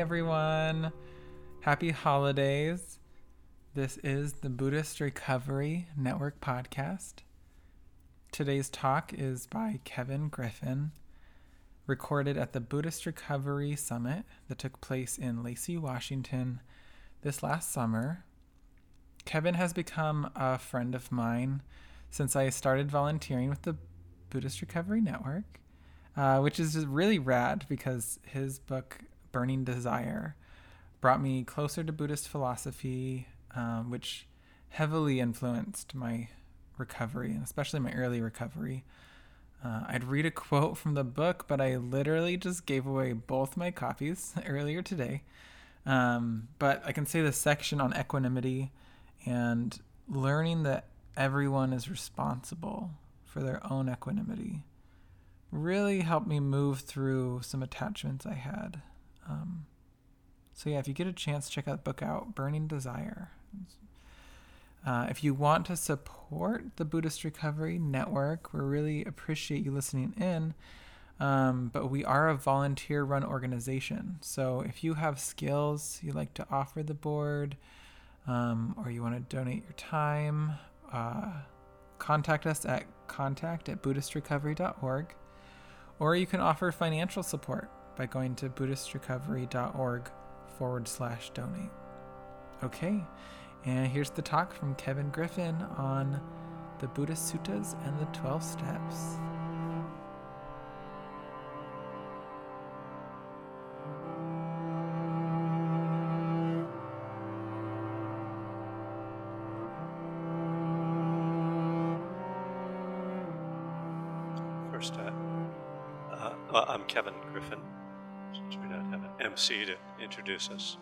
Everyone. Happy holidays. This is the Buddhist Recovery Network podcast. Today's talk is by Kevin Griffin, recorded at the Buddhist Recovery Summit that took place in Lacey, Washington this last summer. Kevin has become a friend of mine since I started volunteering with the Buddhist Recovery Network, uh, which is really rad because his book, Burning Desire, brought me closer to Buddhist philosophy, um, which heavily influenced my recovery and especially my early recovery. Uh, I'd read a quote from the book, but I literally just gave away both my copies earlier today. Um, but I can say the section on equanimity and learning that everyone is responsible for their own equanimity really helped me move through some attachments I had. Um, so, yeah, if you get a chance, check that book out Burning Desire. Uh, if you want to support the Buddhist Recovery Network, we really appreciate you listening in. Um, but we are a volunteer run organization. So if you have skills you'd like to offer the board, um, or you want to donate your time, uh, contact us at contact at buddhistrecovery.org, or you can offer financial support by going to buddhistrecovery.org forward slash donate. Okay, and here's the talk from Kevin Griffin on the Buddhist Suttas and the 12 Steps. First, uh, uh, I'm Kevin Griffin. MC to introduce us,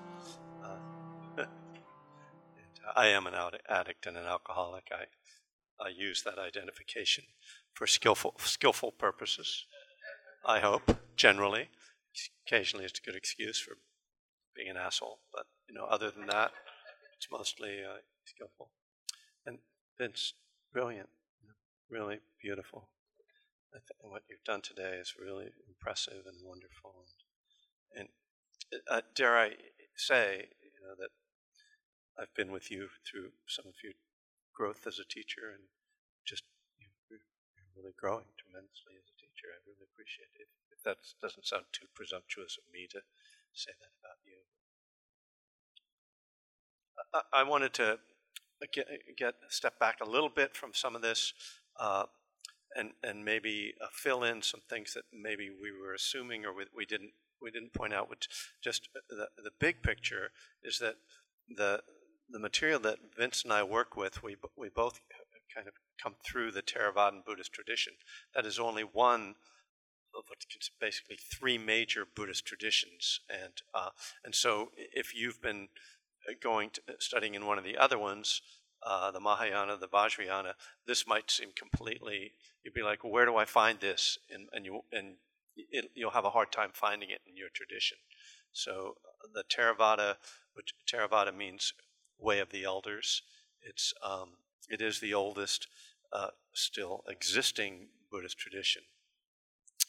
uh, and I am an addict and an alcoholic. I I use that identification for skillful skillful purposes. I hope generally, occasionally it's a good excuse for being an asshole, but you know, other than that, it's mostly uh, skillful. And Vince, brilliant, really beautiful. I what you've done today is really impressive and wonderful. And, and uh, dare I say, you know, that I've been with you through some of your growth as a teacher, and just you, you're really growing tremendously as a teacher. I really appreciate it. If that doesn't sound too presumptuous of me to say that about you. I, I wanted to get, get step back a little bit from some of this. Uh, and and maybe uh, fill in some things that maybe we were assuming or we, we didn't we didn't point out. Which just uh, the the big picture is that the the material that Vince and I work with, we we both kind of come through the Theravadan Buddhist tradition. That is only one of basically three major Buddhist traditions, and uh, and so if you've been uh, going to, studying in one of the other ones, uh, the Mahayana, the Vajrayana, this might seem completely. You'd be like, where do I find this? And and you and it, you'll have a hard time finding it in your tradition. So uh, the Theravada, which Theravada means way of the elders. It's um, it is the oldest uh, still existing Buddhist tradition.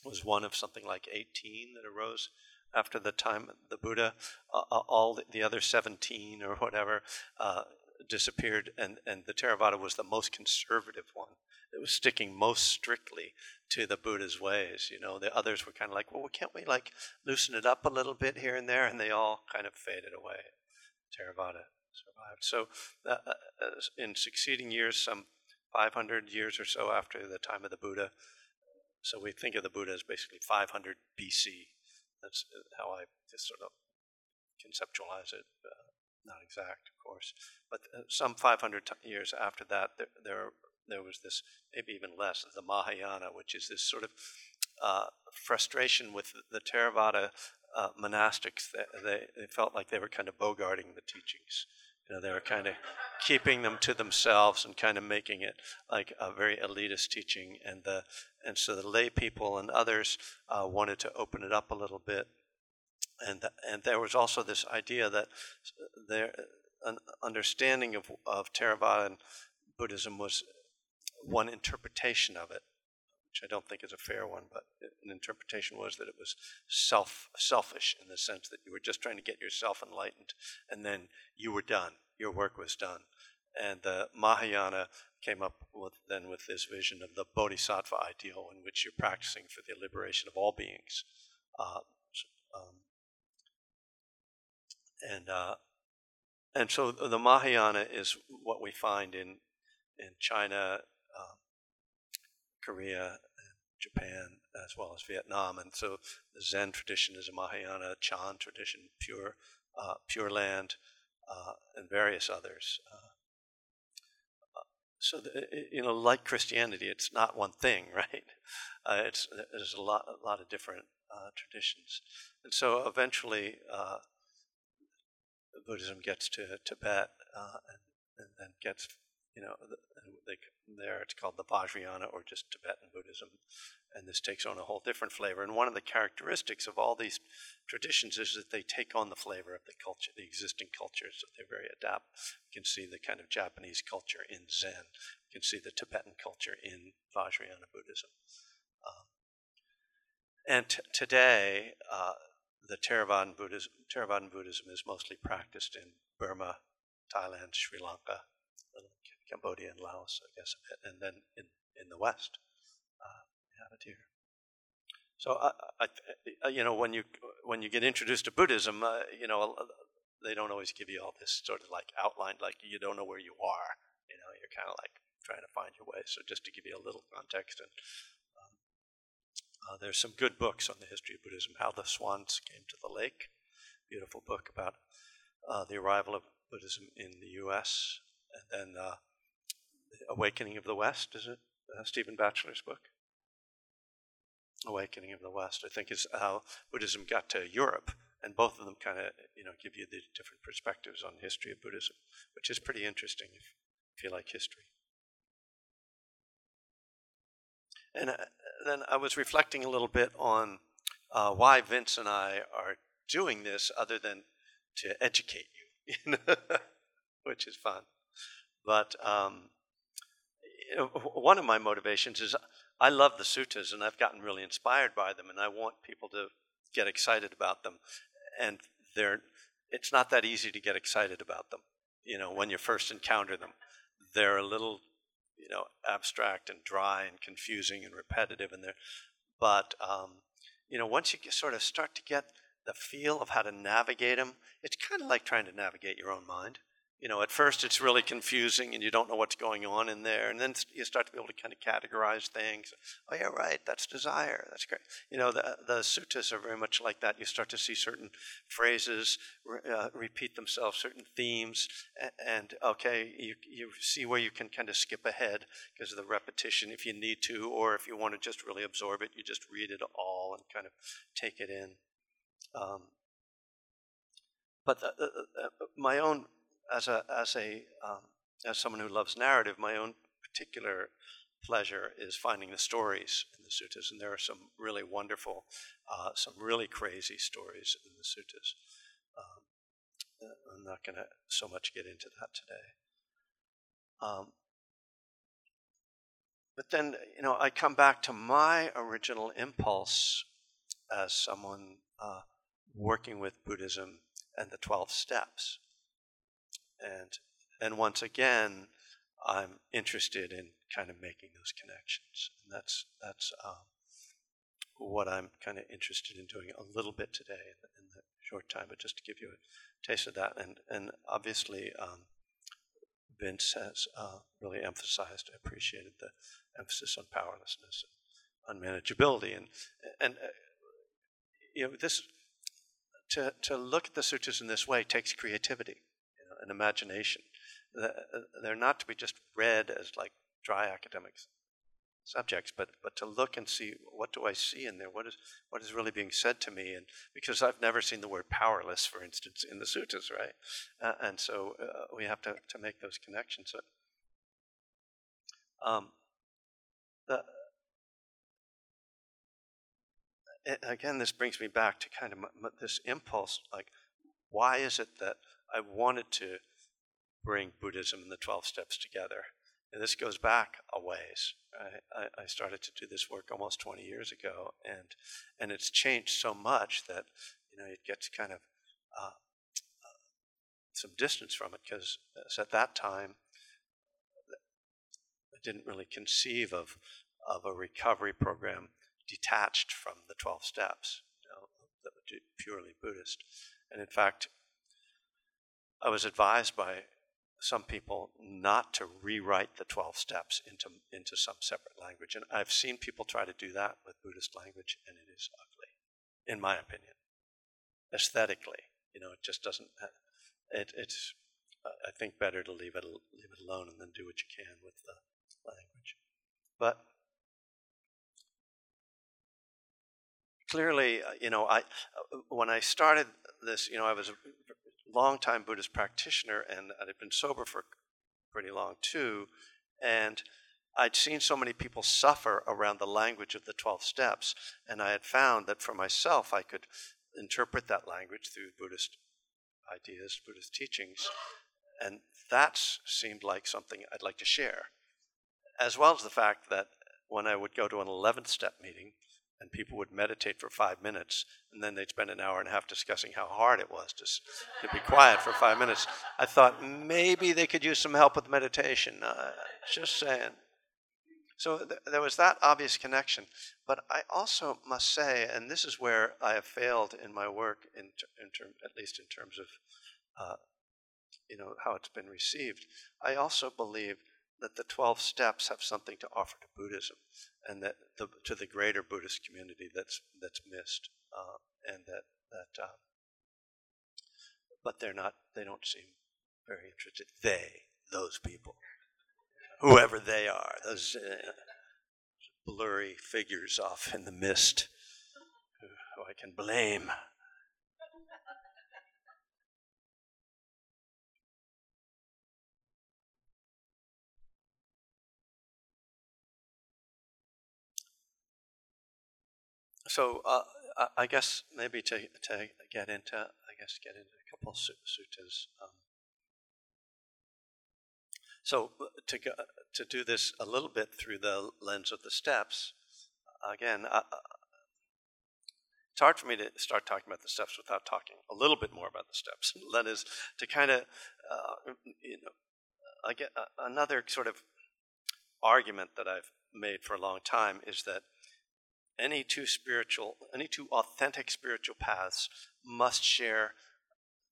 It was one of something like 18 that arose after the time of the Buddha. Uh, all the, the other 17 or whatever uh, disappeared, and, and the Theravada was the most conservative one. It was sticking most strictly to the Buddha's ways. You know, the others were kind of like, well, can't we like loosen it up a little bit here and there? And they all kind of faded away. Theravada survived. So, uh, uh, in succeeding years, some 500 years or so after the time of the Buddha, so we think of the Buddha as basically 500 BC. That's how I just sort of conceptualize it. Uh, not exact, of course, but uh, some 500 t- years after that, there, there, there was this, maybe even less, the Mahayana, which is this sort of uh, frustration with the Theravada uh, monastics. They, they, felt like they were kind of bogarting the teachings. You know, they were kind of keeping them to themselves and kind of making it like a very elitist teaching. And the and so the lay people and others uh, wanted to open it up a little bit and and there was also this idea that there an understanding of of Theravada and Buddhism was one interpretation of it, which I don't think is a fair one, but an interpretation was that it was self selfish in the sense that you were just trying to get yourself enlightened, and then you were done. Your work was done. And the Mahayana came up with then with this vision of the bodhisattva ideal, in which you're practicing for the liberation of all beings. Uh, um, and uh, and so the Mahayana is what we find in in China, um, Korea, Japan, as well as Vietnam. And so the Zen tradition is a Mahayana, Chan tradition, pure, uh, Pure Land, uh, and various others. Uh, so the, you know, like Christianity, it's not one thing, right? Uh, it's there's a lot, a lot of different uh, traditions, and so eventually uh, Buddhism gets to Tibet uh, and, and, then gets, you know, they, there it's called the Vajrayana or just Tibetan Buddhism, and this takes on a whole different flavor. And one of the characteristics of all these traditions is that they take on the flavor of the culture, the existing culture, so they're very adapt. You can see the kind of Japanese culture in Zen. You can see the Tibetan culture in Vajrayana Buddhism. Um, and t- today, uh, the Theravadan Buddhism, Buddhism is mostly practiced in Burma, Thailand, Sri Lanka, Cambodia, and Laos, I guess, and then in, in the West, uh, have it here. So, I, I, you know, when you when you get introduced to Buddhism, uh, you know, they don't always give you all this sort of like outline, like you don't know where you are. You know, you're kind of like trying to find your way. So, just to give you a little context and uh, there's some good books on the history of Buddhism. How the Swans Came to the Lake, beautiful book about uh, the arrival of Buddhism in the U.S. And then uh, the Awakening of the West, is it uh, Stephen Batchelor's book? Awakening of the West, I think, is how Buddhism got to Europe. And both of them kind of, you know, give you the different perspectives on the history of Buddhism, which is pretty interesting if, if you like history. And uh, then I was reflecting a little bit on uh, why Vince and I are doing this other than to educate you, which is fun. But um, one of my motivations is I love the suttas and I've gotten really inspired by them, and I want people to get excited about them. And they're, it's not that easy to get excited about them, you know, when you first encounter them. They're a little you know abstract and dry and confusing and repetitive in there. But um, you know, once you sort of start to get the feel of how to navigate them, it's kind of like trying to navigate your own mind you know, at first it's really confusing and you don't know what's going on in there. And then you start to be able to kind of categorize things. Oh, yeah, right, that's desire. That's great. You know, the, the suttas are very much like that. You start to see certain phrases uh, repeat themselves, certain themes. And, and, okay, you, you see where you can kind of skip ahead because of the repetition if you need to, or if you want to just really absorb it, you just read it all and kind of take it in. Um, but the, the, my own as a as a um, as someone who loves narrative, my own particular pleasure is finding the stories in the suttas, and there are some really wonderful, uh, some really crazy stories in the suttas. Um, uh, I'm not going to so much get into that today. Um, but then, you know, I come back to my original impulse as someone uh, working with Buddhism and the 12 steps and and once again, I'm interested in kind of making those connections, and that's that's um, what I'm kind of interested in doing a little bit today in the, in the, short time, but just to give you a taste of that, and and obviously. Um, Vince has uh, really emphasized, appreciated the emphasis on powerlessness and unmanageability, and and uh, you know this to to look at the sutras in this way takes creativity and imagination. They're not to be just read as like dry academic subjects, but but to look and see what do I see in there? What is what is really being said to me? And because I've never seen the word powerless, for instance, in the suttas, right? Uh, and so uh, we have to to make those connections. Um, the, again, this brings me back to kind of this impulse, like why is it that I wanted to bring Buddhism and the 12 steps together. And this goes back a ways. I, I, started to do this work almost 20 years ago, and and it's changed so much that you know it gets kind of uh, uh, some distance from it because at that time I didn't really conceive of of a recovery program detached from the 12 steps, you know, purely Buddhist. And in fact, I was advised by some people not to rewrite the 12 steps into, into some separate language. And I've seen people try to do that with Buddhist language, and it is ugly, in my opinion. Aesthetically, you know, it just doesn't, it, it's, I think, better to leave it, leave it alone and then do what you can with the language. But clearly, uh, you know, I, uh, when I started this, you know, I was longtime Buddhist practitioner and I'd been sober for pretty long too. And I'd seen so many people suffer around the language of the 12 steps, and I had found that for myself I could interpret that language through Buddhist ideas, Buddhist teachings, and that seemed like something I'd like to share. As well as the fact that when I would go to an 11th step meeting, and people would meditate for five minutes, and then they'd spend an hour and a half discussing how hard it was to, to be quiet for five minutes. I thought maybe they could use some help with meditation. Uh, just saying. So th- there was that obvious connection. But I also must say, and this is where I have failed in my work, in, ter- in term, at least in terms of uh, you know how it's been received. I also believe that the 12 steps have something to offer to Buddhism and that the, to the greater Buddhist community that's, that's missed. Uh, and that, that uh, but they're not, they don't seem very interested. They, those people, whoever they are, those uh, blurry figures off in the mist who I can blame. So uh, I guess maybe to to get into I guess get into a couple of suttas. Um, so uh, to go, to do this a little bit through the lens of the steps, again, uh, it's hard for me to start talking about the steps without talking a little bit more about the steps. that is to kind of uh, you know I get uh, another sort of argument that I've made for a long time is that any two spiritual, any two authentic spiritual paths must share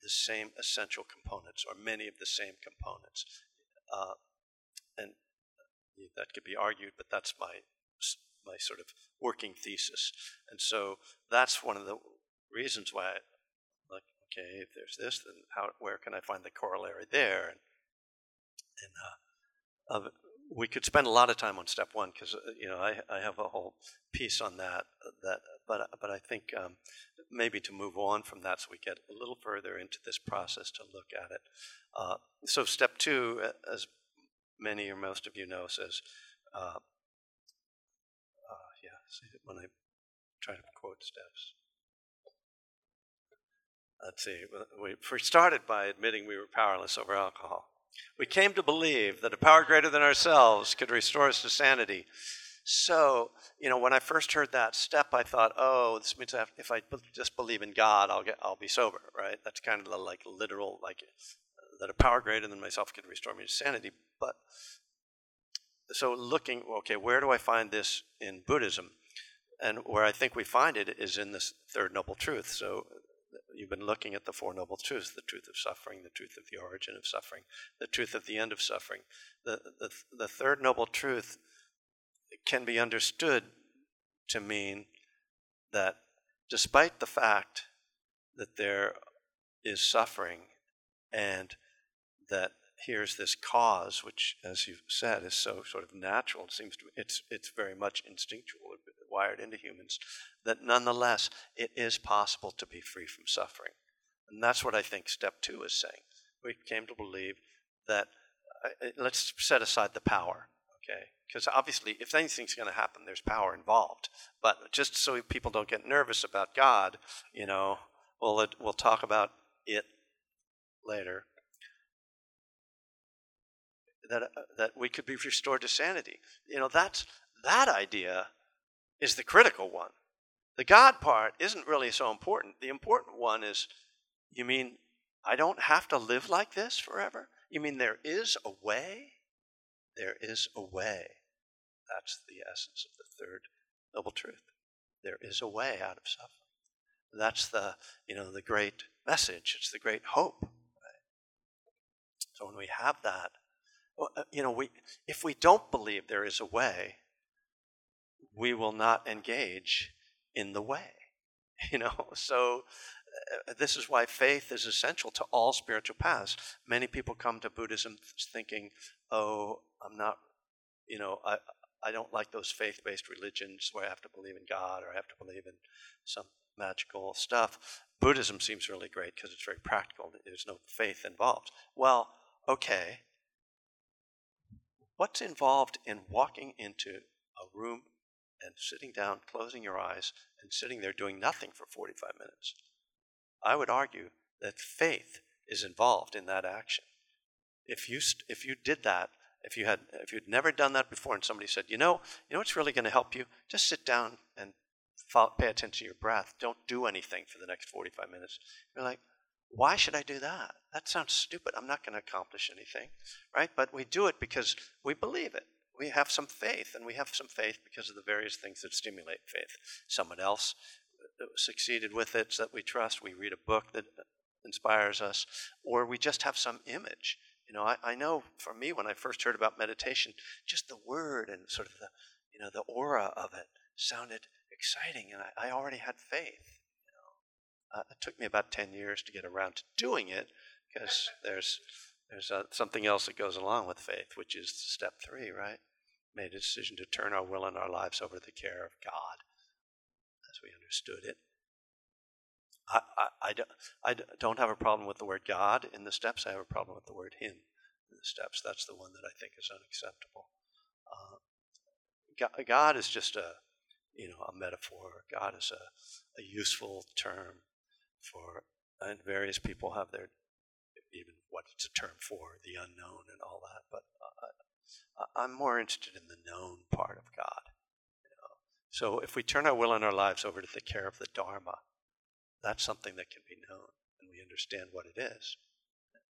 the same essential components or many of the same components. Uh, and that could be argued, but that's my my sort of working thesis. And so that's one of the reasons why, I, like, okay, if there's this, then how, where can I find the corollary there? And, and uh, we could spend a lot of time on step one because uh, you know I, I have a whole piece on that uh, that but but I think um, maybe to move on from that so we get a little further into this process to look at it. Uh, so step two, uh, as many or most of you know, says, uh, uh, yeah. See when I try to quote steps. Let's see. We started by admitting we were powerless over alcohol. We came to believe that a power greater than ourselves could restore us to sanity. So, you know, when I first heard that step, I thought, oh, this means if I just believe in God, I'll get, I'll be sober, right? That's kind of the like literal, like that a power greater than myself could restore me to sanity. But so looking, okay, where do I find this in Buddhism? And where I think we find it is in this third noble truth. So you've been looking at the Four Noble Truths the truth of suffering, the truth of the origin of suffering, the truth of the end of suffering. The, the, the third noble truth can be understood to mean that despite the fact that there is suffering and that here's this cause, which, as you've said, is so sort of natural. It seems to it's it's very much instinctual, wired into humans. That nonetheless, it is possible to be free from suffering, and that's what I think step two is saying. We came to believe that. Uh, let's set aside the power, okay? Because obviously, if anything's going to happen, there's power involved. But just so people don't get nervous about God, you know, we'll we'll talk about it later that, uh, that we could be restored to sanity. You know, that's, that idea is the critical one. The God part isn't really so important. The important one is you mean I don't have to live like this forever? You mean there is a way? There is a way. That's the essence of the third noble truth. There is a way out of suffering. That's the, you know, the great message. It's the great hope. So when we have that, you know, we, if we don't believe there is a way, we will not engage in the way. You know, so uh, this is why faith is essential to all spiritual paths. Many people come to Buddhism thinking, "Oh, I'm not, you know, I I don't like those faith-based religions where I have to believe in God or I have to believe in some magical stuff." Buddhism seems really great because it's very practical. There's no faith involved. Well, okay. What's involved in walking into a room and sitting down, closing your eyes, and sitting there doing nothing for 45 minutes. I would argue that faith is involved in that action. If you, if you did that, if you had if you'd never done that before and somebody said, you know, you know what's really going to help you? Just sit down and follow, pay attention to your breath. Don't do anything for the next 45 minutes. You're like, why should I do that? That sounds stupid. I'm not going to accomplish anything, right? But we do it because we believe it we have some faith, and we have some faith because of the various things that stimulate faith. Someone else uh, succeeded with it so that we trust. We read a book that inspires us, or we just have some image. You know, I, I know for me when I first heard about meditation, just the word and sort of the, you know, the aura of it sounded exciting, and I, I already had faith. Uh, it took me about ten years to get around to doing it because there's there's uh, something else that goes along with faith, which is step three, right? Made a decision to turn our will and our lives over to the care of God as we understood it. I, I, I, don't, I don't have a problem with the word God in the steps. I have a problem with the word Him in the steps. That's the one that I think is unacceptable. Uh, God is just a, you know, a metaphor. God is a, a useful term for, and various people have their even what it's a term for, the unknown and all that. But uh, I'm more interested in the known part of God. You know? So if we turn our will and our lives over to the care of the Dharma, that's something that can be known, and we understand what it is.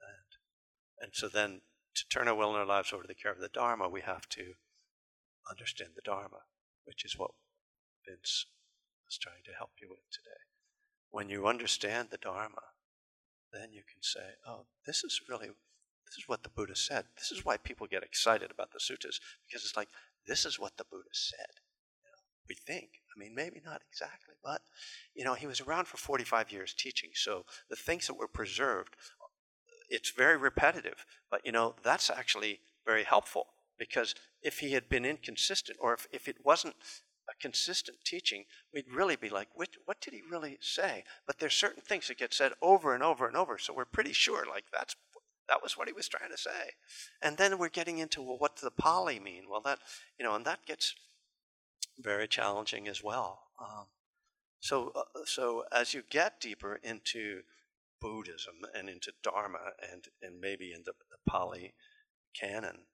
And, and so then, to turn our will and our lives over to the care of the Dharma, we have to understand the Dharma, which is what Vince was trying to help you with today. When you understand the Dharma, then you can say, oh, this is really, this is what the Buddha said. This is why people get excited about the suttas, because it's like, this is what the Buddha said. You know, we think. I mean, maybe not exactly, but, you know, he was around for 45 years teaching, so the things that were preserved, it's very repetitive, but, you know, that's actually very helpful because if he had been inconsistent or if, if it wasn't a consistent teaching, we'd really be like, what, what did he really say? But there's certain things that get said over and over and over, so we're pretty sure like that's that was what he was trying to say. And then we're getting into well, what does the Pali mean? Well, that you know, and that gets very challenging as well. Um, so, uh, so as you get deeper into Buddhism and into Dharma and and maybe into the Pali canon,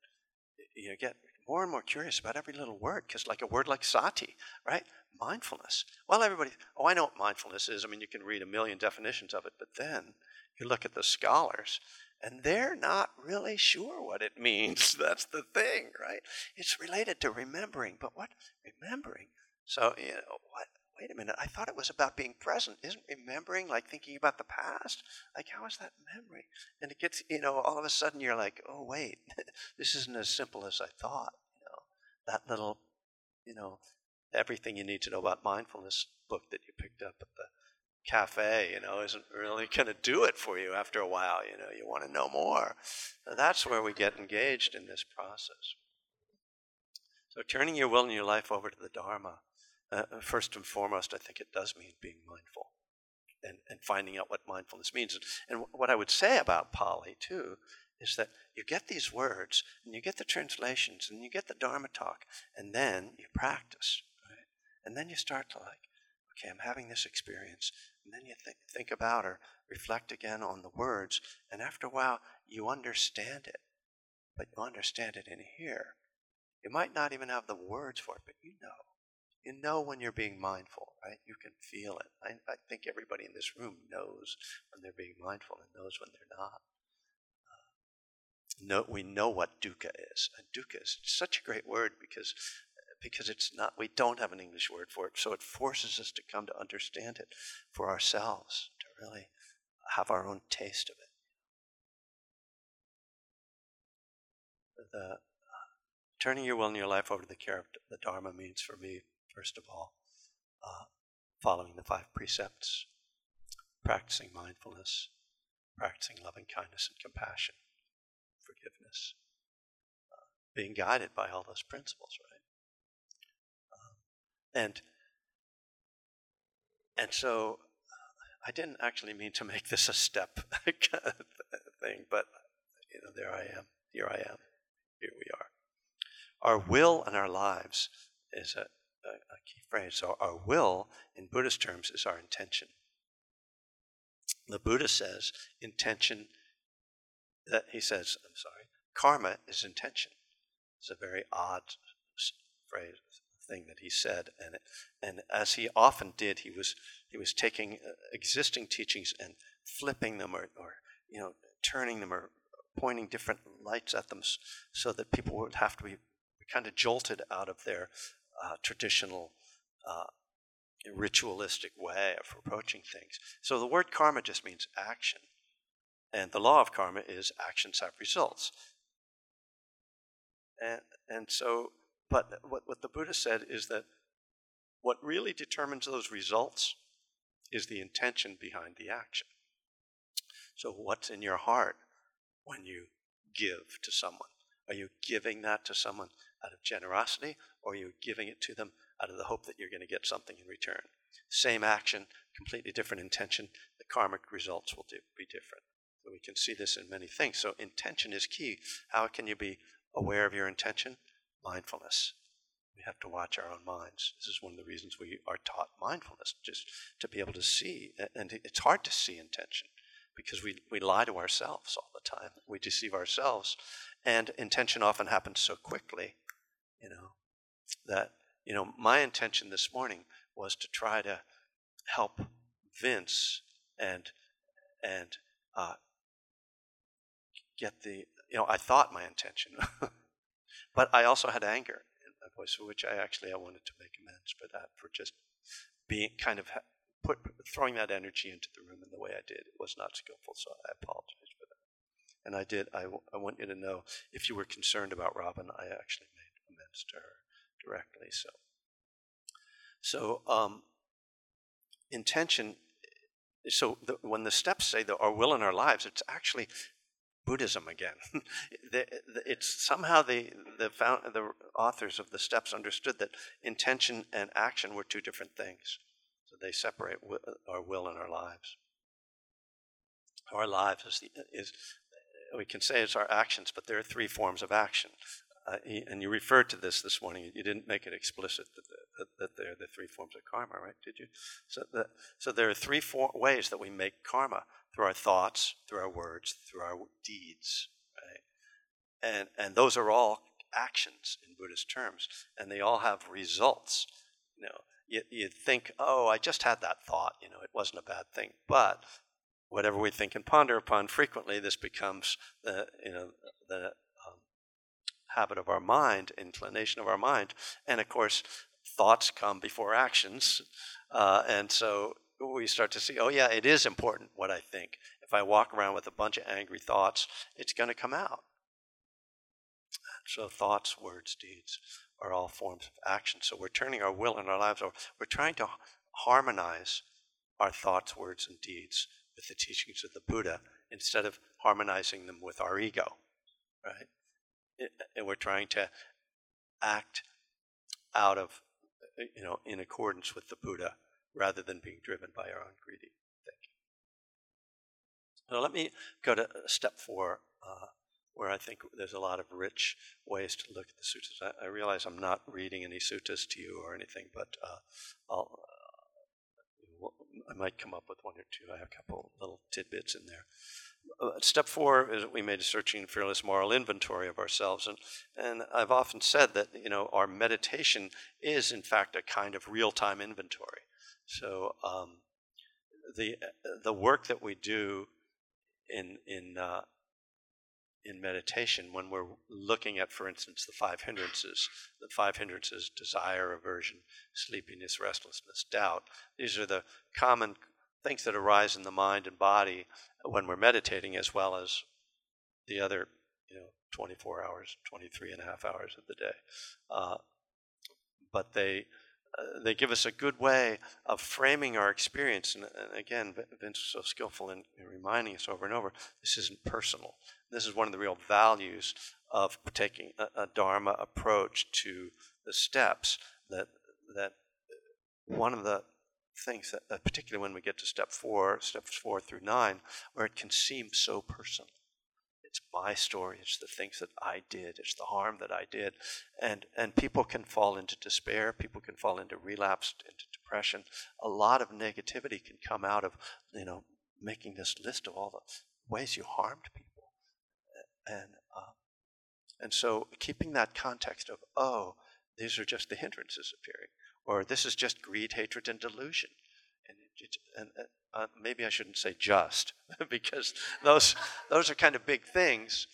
you get more and more curious about every little word because like a word like sati right? Mindfulness. Well everybody oh i know what mindfulness is. I mean you can read a million definitions of it but then you look at the scholars and they're not really sure what it means. That's the thing right? It's related to remembering but what? Remembering. So you know what wait a minute, I thought it was about being present. Isn't remembering like thinking about the past? Like, how is that memory? And it gets, you know, all of a sudden you're like, oh, wait, this isn't as simple as I thought. You know, that little, you know, everything you need to know about mindfulness book that you picked up at the cafe, you know, isn't really going to do it for you after a while. You know, you want to know more. So that's where we get engaged in this process. So turning your will and your life over to the Dharma uh, uh, first and foremost, I think it does mean being mindful and, and finding out what mindfulness means. And what I would say about Pali, too, is that you get these words and you get the translations and you get the Dharma talk, and then you practice. Right? And then you start to like, okay, I'm having this experience. And then you th- think about or reflect again on the words. And after a while, you understand it but you understand it in here. You might not even have the words for it, but you know. You know when you're being mindful, right? You can feel it. I, I think everybody in this room knows when they're being mindful and knows when they're not. Uh, no, we know what dukkha is. And dukkha is such a great word because because it's not we don't have an English word for it, so it forces us to come to understand it for ourselves, to really have our own taste of it. The uh, turning your will and your life over to the care of the Dharma means for me, first of all, uh, following the five precepts, practicing mindfulness, practicing loving kindness and compassion, forgiveness, uh, being guided by all those principles, right? And and so I didn't actually mean to make this a step thing, but you know, there I am. Here I am. Here we are. Our will and our lives is a, a, a key phrase. So our will, in Buddhist terms, is our intention. The Buddha says intention. That he says, I'm sorry, karma is intention. It's a very odd phrase, thing that he said, and and as he often did, he was he was taking uh, existing teachings and flipping them, or or you know turning them, or pointing different lights at them, so that people would have to be kind of jolted out of their uh, traditional. Uh, ritualistic way of approaching things. So the word karma just means action. And the law of karma is actions have results. And, and so but what, what the Buddha said is that what really determines those results is the intention behind the action. So, what's in your heart when you give to someone? Are you giving that to someone out of generosity, or you're giving it to them out of the hope that you're going to get something in return? Same action, completely different intention. The karmic results will be different. So we can see this in many things. So, intention is key. How can you be aware of your intention? mindfulness. We have to watch our own minds. This is one of the reasons we are taught mindfulness, just to be able to see. And it's hard to see intention because we, we lie to ourselves all the time. We deceive ourselves. And intention often happens so quickly, you know, that, you know, my intention this morning was to try to help Vince and, and, uh, get the, you know, I thought my intention But I also had anger in my voice, which I actually I wanted to make amends for that, for just being kind of put throwing that energy into the room in the way I did. It was not skillful, so I apologize for that. And I did. I, I want you to know if you were concerned about Robin, I actually to her directly. So, so um, intention so the, when the steps say that our will in our lives, it's actually Buddhism again. it's somehow the the, found, the authors of the steps understood that intention and action were two different things. So they separate our will and our lives. Our lives is, the, is we can say it's our actions, but there are three forms of action. Uh, and you referred to this this morning. You didn't make it explicit that, the, that, they're the three forms of karma, right? Did you? So, the, so there are three for, ways that we make karma through our thoughts, through our words, through our deeds, right? And, and those are all actions in Buddhist terms, and they all have results. You know, you, you think, oh, I just had that thought, you know, it wasn't a bad thing. But whatever we think and ponder upon, frequently this becomes the, you know, the habit of our mind, inclination of our mind. And of course, thoughts come before actions. Uh, and so we start to see, oh, yeah, it is important what I think. If I walk around with a bunch of angry thoughts, it's going to come out. So, thoughts, words, deeds are all forms of action. So, we're turning our will and our lives over. We're trying to harmonize our thoughts, words, and deeds with the teachings of the Buddha instead of harmonizing them with our ego, right? And we're trying to act out of, you know, in accordance with the Buddha rather than being driven by our own greedy thinking. Now, let me go to step four, uh, where I think there's a lot of rich ways to look at the suttas. I, I realize I'm not reading any suttas to you or anything, but uh, I'll, I might come up with one or two. I have a couple little tidbits in there. Uh, step four is we made a searching fearless moral inventory of ourselves and and I've often said that you know our meditation is in fact a kind of real-time inventory so um, the the work that we do in in uh, in meditation when we're looking at, for instance, the five hindrances, the five hindrances desire, aversion, sleepiness, restlessness, doubt. These are the common things that arise in the mind and body when we're meditating, as well as the other, you know, 24 hours, 23 and a half hours of the day. Uh, but they uh, they give us a good way of framing our experience. And, and again, Vince is so skillful in, in, reminding us over and over this isn't personal. This is one of the real values of taking a, a Dharma approach to the steps. That that one of the things that, uh, particularly when we get to step four, steps four through nine, where it can seem so personal. It's my story. It's the things that I did. It's the harm that I did, and and people can fall into despair. People can fall into relapse, into depression. A lot of negativity can come out of you know making this list of all the ways you harmed people, and uh, and so keeping that context of oh these are just the hindrances appearing, or this is just greed, hatred, and delusion and uh, maybe I shouldn't say just, because those those are kind of big things.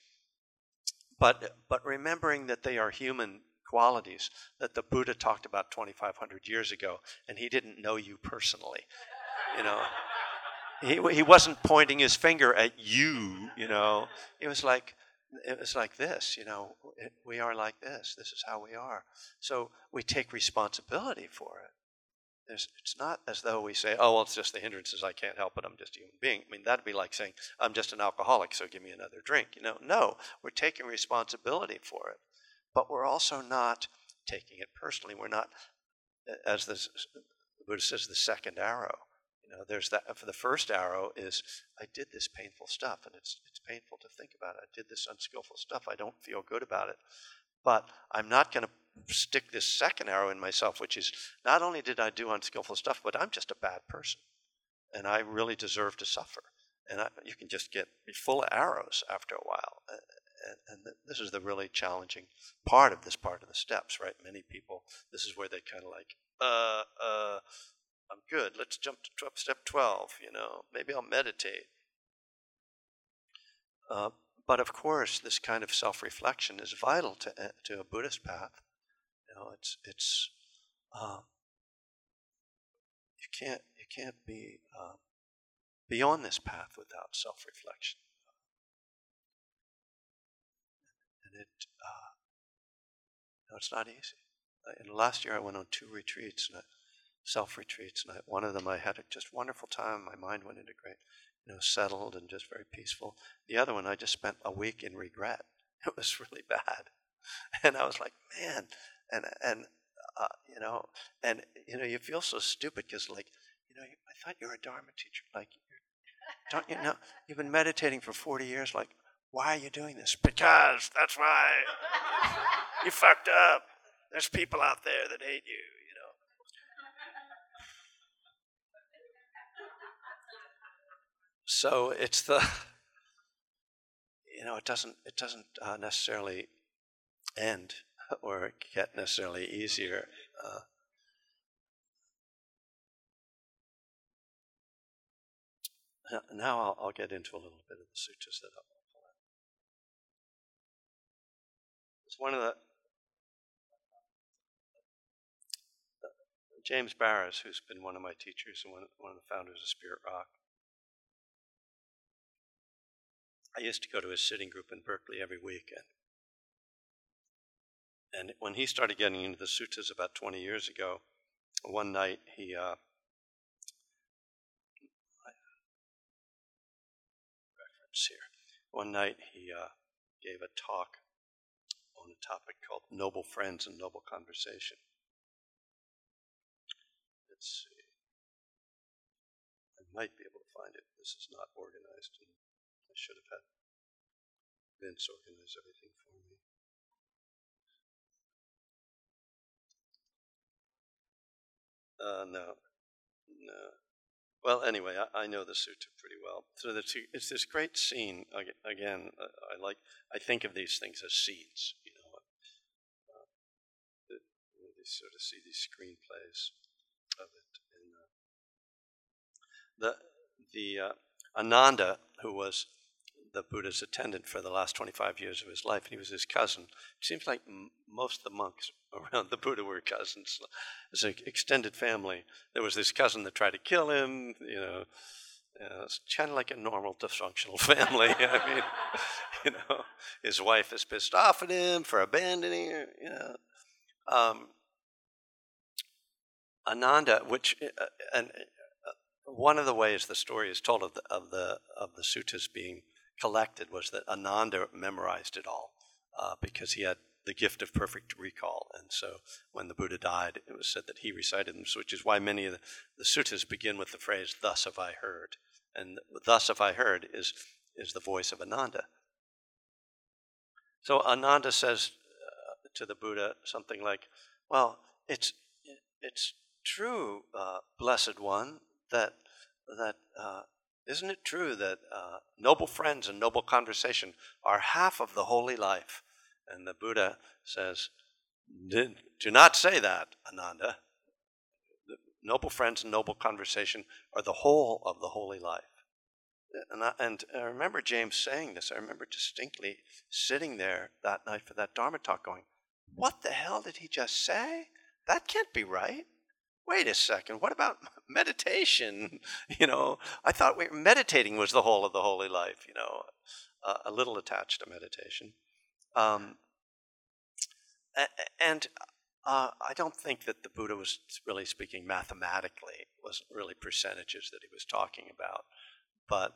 But but remembering that they are human qualities that the Buddha talked about 2,500 years ago, and he didn't know you personally, you know. He, he wasn't pointing his finger at you, you know. It was like, it was like this, you know, we are like this. This is how we are. So we take responsibility for it. There's, it's not as though we say, oh, well, it's just the hindrances. I can't help it. I'm just a human being. I mean, that'd be like saying, I'm just an alcoholic, so give me another drink. You know, no, we're taking responsibility for it. But we're also not taking it personally. We're not, as the Buddha says, the second arrow. You know, there's that. For the first arrow is, I did this painful stuff, and it's it's painful to think about it. I did this unskillful stuff. I don't feel good about it. But I'm not going to stick this second arrow in myself, which is not only did I do unskillful stuff, but I'm just a bad person. And I really deserve to suffer. And I, you can just get full of arrows after a while. And, and this is the really challenging part of this part of the steps, right? Many people, this is where they kind of like, uh, uh, I'm good. Let's jump to step 12, you know, maybe I'll meditate. Uh, but of course, this kind of self reflection is vital to, eh, to a Buddhist path You know, it's it's um, you can't you can't be um, beyond this path without self-reflection, and it uh, no, it's not easy. In the last year, I went on two retreats, and self retreats, and I, one of them I had a just wonderful time. My mind went into great, you know, settled and just very peaceful. The other one, I just spent a week in regret. It was really bad, and I was like, man, and and uh, you know, and you know, you feel so stupid because like, you know, I thought you were a Dharma teacher. Like, don't you know? You've been meditating for forty years. Like, why are you doing this? Because that's why you fucked up. There's people out there that hate you. So it's the, you know, it doesn't it doesn't uh, necessarily end or get necessarily easier. Uh, now I'll, I'll, get into a little bit of the sutras that I'll pull out. It's one of the James Baraz, who's been one of my teachers and one, one of the founders of Spirit Rock. I used to go to his sitting group in Berkeley every weekend. And when he started getting into the suttas about 20 years ago, one night he uh, reference here. One night he uh, gave a talk on a topic called Noble Friends and Noble Conversation. Let's see. I might be able to find it. This is not organized, I should have had Vince organize everything for me. Uh, no, no. Well, anyway, I, I know the sutta pretty well. So it's, it's this great scene. Again, uh, I like. I think of these things as scenes. You know, uh, you sort of see these screenplays of it. Uh, the the uh, Ananda, who was the Buddha's attendant for the last 25 years of his life, and he was his cousin. It seems like m- most of the monks around the Buddha were cousins. As an extended family, there was this cousin that tried to kill him, you know. Uh, it's kind of like a normal dysfunctional family. I mean, you know, his wife is pissed off at him for abandoning her. You know, um, Ananda, which uh, and uh, one of the ways the story is told of the of the of the suttas being collected was that Ananda memorized it all uh, because he had the gift of perfect recall. And so when the Buddha died, it was said that he recited them, which is why many of the, the suttas begin with the phrase, Thus have I heard. And thus have I heard is, is the voice of Ananda. So Ananda says uh, to the Buddha something like, Well, it's, it's true, uh, Blessed One, that, that uh, isn't it true that uh, noble friends and noble conversation are half of the holy life? And the Buddha says, Do not say that, Ananda. Noble friends and noble conversation are the whole of the holy life. And I, and I remember James saying this. I remember distinctly sitting there that night for that Dharma talk going, What the hell did he just say? That can't be right wait a second, what about meditation? You know, I thought we, meditating was the whole of the holy life, you know, uh, a little attached to meditation. Um, and uh, I don't think that the Buddha was really speaking mathematically. It wasn't really percentages that he was talking about, but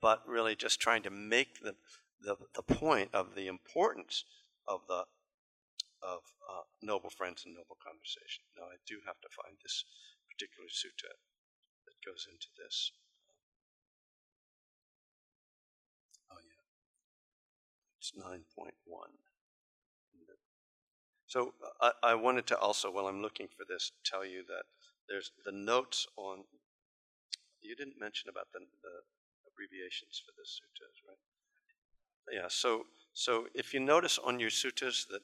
but really just trying to make the, the the point of the importance of the of uh, noble friends and noble conversation. Now, I do have to find this particular sutta that goes into this. Oh, yeah. It's 9.1. So uh, I, I wanted to also, while I'm looking for this, tell you that there's the notes on. You didn't mention about the, the abbreviations for the suttas, right? Yeah. So so if you notice on your suttas that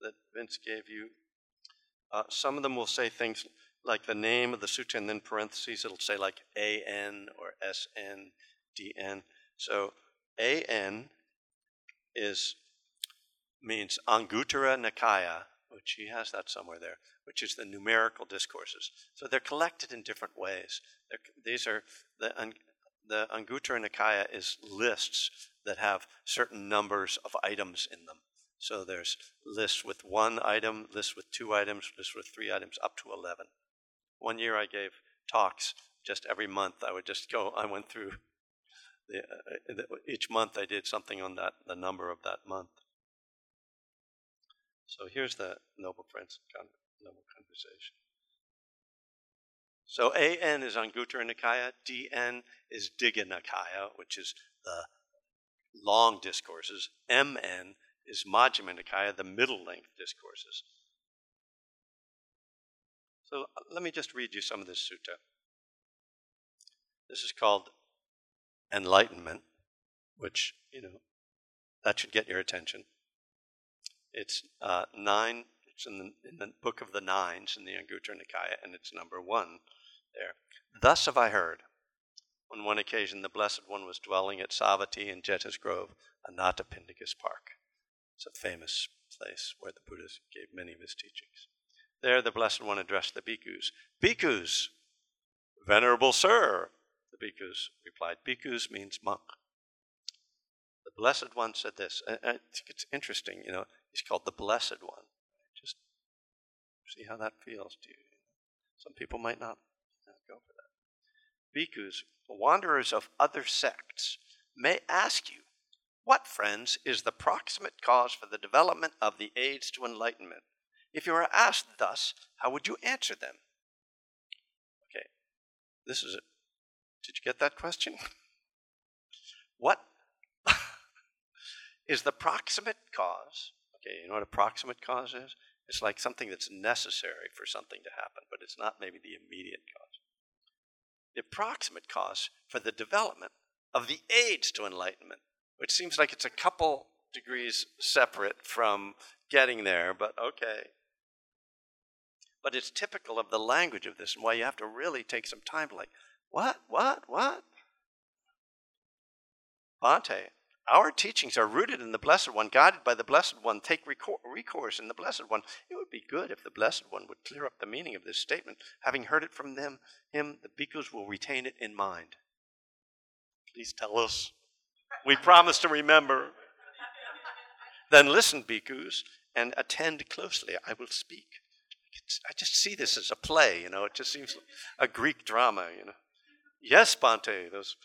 that Vince gave you. Uh, some of them will say things like the name of the sutta and then parentheses, it'll say like AN or SN, DN. So AN is means Anguttara Nikaya, which he has that somewhere there, which is the numerical discourses. So they're collected in different ways. They're, these are the the Anguttara Nikaya is lists that have certain numbers of items in them. So there's lists with one item, lists with two items, lists with three items, up to 11. One year I gave talks just every month. I would just go, I went through the, uh, the, each month I did something on that, the number of that month. So here's the Noble Friends Noble Conversation. So AN is on Anguttara Nikaya, DN is Digha Nikaya, which is the long discourses, MN is Majjhima Nikaya, the middle length discourses. So uh, let me just read you some of this sutta. This is called Enlightenment, which, you know, that should get your attention. It's uh, nine, it's in the, in the book of the nines in the Anguttara Nikaya, and it's number one there. Thus have I heard. On one occasion, the Blessed One was dwelling at Savatthi in Jeta's Grove, Anathapindika's park. It's a famous place where the Buddha gave many of his teachings. There, the Blessed One addressed the bhikkhus. Bhikkhus, Venerable Sir, the bhikkhus replied. Bhikkhus means monk. The Blessed One said this. I think it's interesting, you know, he's called the Blessed One. Just see how that feels to you. Some people might not go for that. Bhikkhus, wanderers of other sects, may ask you what, friends, is the proximate cause for the development of the aids to enlightenment? If you were asked thus, how would you answer them? Okay, this is it. Did you get that question? what is the proximate cause? Okay, you know what a proximate cause is? It's like something that's necessary for something to happen, but it's not maybe the immediate cause. the proximate cause for the development of the aids to enlightenment, which seems like it's a couple degrees separate from getting there, but okay. But it's typical of the language of this and why you have to really take some time to like, what, what, what? Bhante, our teachings are rooted in the Blessed One, guided by the Blessed One. Take recourse in the Blessed One. It would be good if the Blessed One would clear up the meaning of this statement. Having heard it from them, him, the bhikkhus will retain it in mind. Please tell us. We promise to remember. then listen, bhikkhus, and attend closely. I will speak. I just see this as a play, you know. It just seems like a Greek drama, you know. Yes, Bhante, those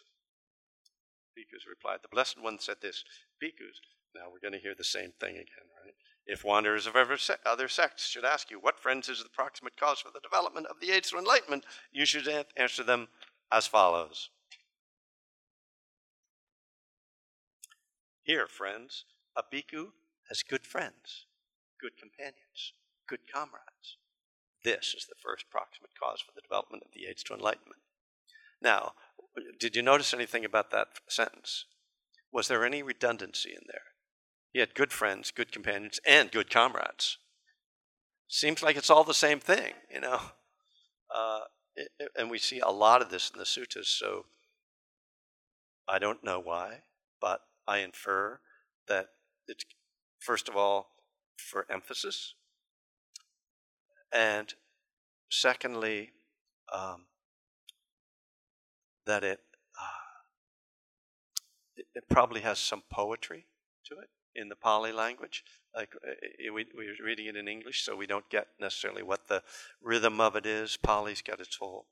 bhikkhus replied. The Blessed One said this Bhikkhus, now we're going to hear the same thing again, right? If wanderers of other sects should ask you, what friends is the proximate cause for the development of the aids to enlightenment, you should answer them as follows. Here, friends, a bhikkhu has good friends, good companions, good comrades. This is the first proximate cause for the development of the aids to enlightenment. Now, did you notice anything about that sentence? Was there any redundancy in there? He had good friends, good companions, and good comrades. Seems like it's all the same thing, you know. Uh, and we see a lot of this in the suttas. So I don't know why, but I infer that it's first of all for emphasis, and secondly, um, that it, uh, it, it probably has some poetry to it in the Pali language. Like uh, we, we're reading it in English, so we don't get necessarily what the rhythm of it is. Pali's got its whole.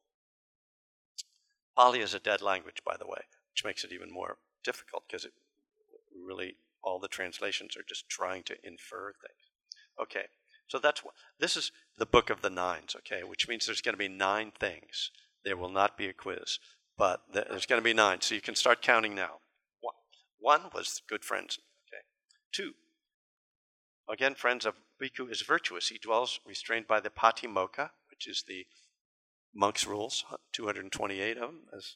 Pali is a dead language, by the way, which makes it even more difficult because it really all the translations are just trying to infer things. Okay, so that's what this is the book of the nines. Okay, which means there's going to be nine things. There will not be a quiz but there's going to be nine. So you can start counting now. One was good friends. Okay. Two, again, friends of Bhikkhu is virtuous. He dwells restrained by the Patimokkha, which is the monk's rules, 228 of them. As,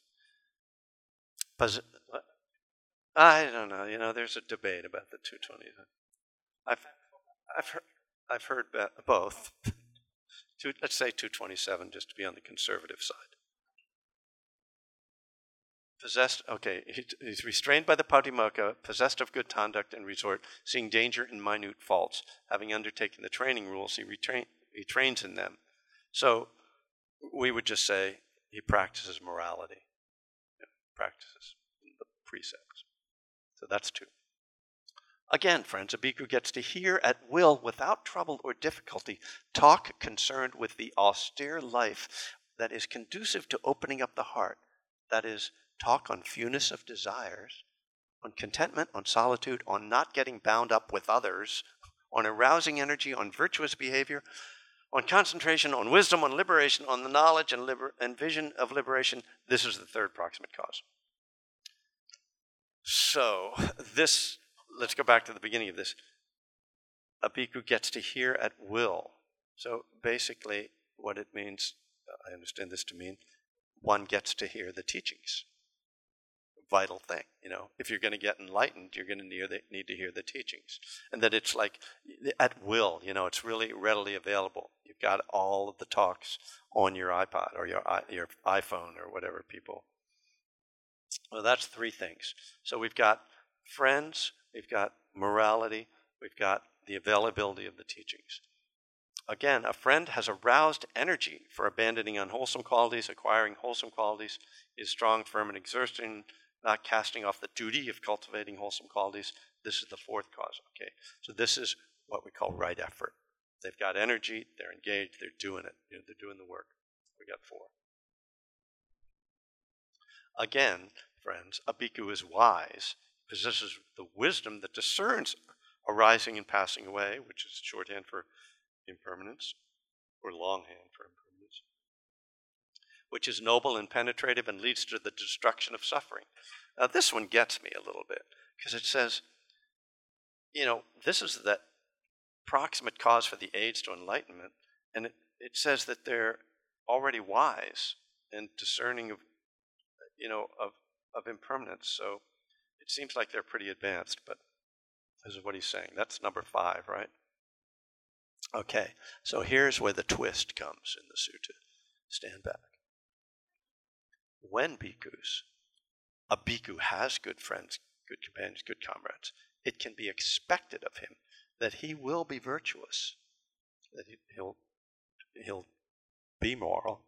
I don't know. You know, there's a debate about the 220. I've, I've heard, I've heard both. let's say 227, just to be on the conservative side possessed, okay, he's restrained by the Patimokkha, possessed of good conduct and resort, seeing danger in minute faults. Having undertaken the training rules, he, retrain, he trains in them. So we would just say he practices morality, practices the precepts. So that's two. Again, friends, a bhikkhu gets to hear at will, without trouble or difficulty, talk concerned with the austere life that is conducive to opening up the heart, that is, talk on fewness of desires, on contentment, on solitude, on not getting bound up with others, on arousing energy, on virtuous behavior, on concentration, on wisdom, on liberation, on the knowledge and, liber- and vision of liberation. This is the third proximate cause. So, this, let's go back to the beginning of this. A bhikkhu gets to hear at will. So, basically, what it means, I understand this to mean, one gets to hear the teachings vital thing. You know, if you're going to get enlightened, you're going to need to hear the teachings, and that it's like at will. You know, it's really readily available. You've got all of the talks on your iPod or your your iPhone or whatever people. Well, that's three things. So we've got friends, we've got morality, we've got the availability of the teachings. Again, a friend has aroused energy for abandoning unwholesome qualities, acquiring wholesome qualities, is strong, firm, and exerting not casting off the duty of cultivating wholesome qualities. This is the fourth cause. Okay, so this is what we call right effort. They've got energy, they're engaged, they're doing it, you know, they're doing the work. We got four. Again, friends, a bhikkhu is wise, possesses the wisdom that discerns arising and passing away, which is shorthand for impermanence, or longhand for impermanence which is noble and penetrative and leads to the destruction of suffering. Now, this one gets me a little bit because it says, you know, this is the proximate cause for the aids to enlightenment, and it, it says that they're already wise and discerning of you know, of, of impermanence. So it seems like they're pretty advanced, but this is what he's saying. That's number five, right? Okay, so here's where the twist comes in the sutta. Stand back. When bhikkhus, a bhikkhu has good friends, good companions, good comrades, it can be expected of him that he will be virtuous, that he'll, he'll be moral,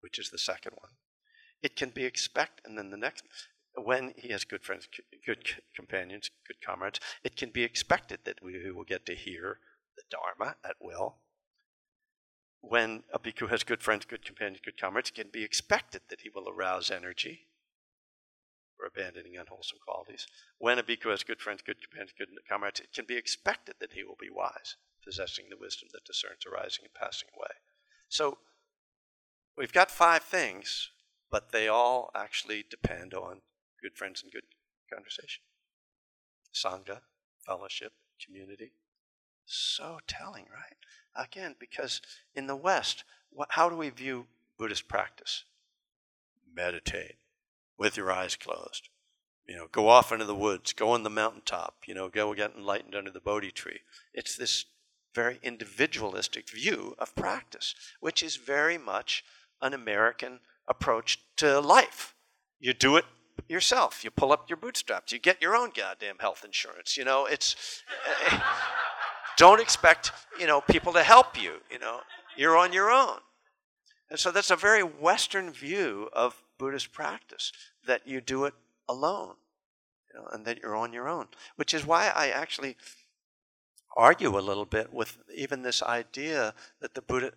which is the second one. It can be expected, and then the next, when he has good friends, good companions, good comrades, it can be expected that we will get to hear the Dharma at will. When a bhikkhu has good friends, good companions, good comrades, it can be expected that he will arouse energy for abandoning unwholesome qualities. When a bhikkhu has good friends, good companions, good comrades, it can be expected that he will be wise, possessing the wisdom that discerns arising and passing away. So we've got five things, but they all actually depend on good friends and good conversation. Sangha, fellowship, community. So telling, right? Again, because in the West, what, how do we view Buddhist practice? Meditate with your eyes closed. You know, go off into the woods, go on the mountaintop, you know, go get enlightened under the Bodhi tree. It's this very individualistic view of practice, which is very much an American approach to life. You do it yourself. You pull up your bootstraps. You get your own goddamn health insurance. You know, it's don't expect, you know, people to help you, you know. You're on your own. And so that's a very western view of Buddhist practice that you do it alone, you know, and that you're on your own, which is why I actually argue a little bit with even this idea that the Buddha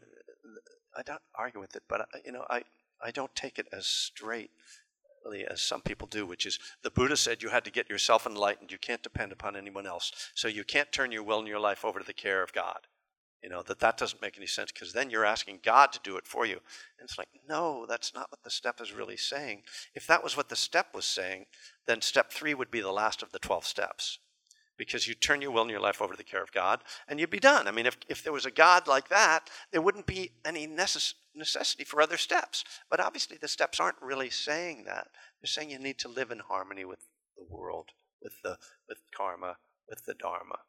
I don't argue with it, but you know, I I don't take it as straightly as some people do, which is the Buddha said you had to get yourself enlightened. You can't depend upon anyone else. So you can't turn your will and your life over to the care of God. You know, that that doesn't make any sense because then you're asking God to do it for you. And it's like, no, that's not what the step is really saying. If that was what the step was saying, then step three would be the last of the 12 steps because you turn your will and your life over to the care of God and you'd be done. I mean, if, if there was a God like that, there wouldn't be any necess- necessity for other steps. But obviously, the steps aren't really saying that. They're saying you need to live in harmony with the world, with, the, with karma, with the Dharma.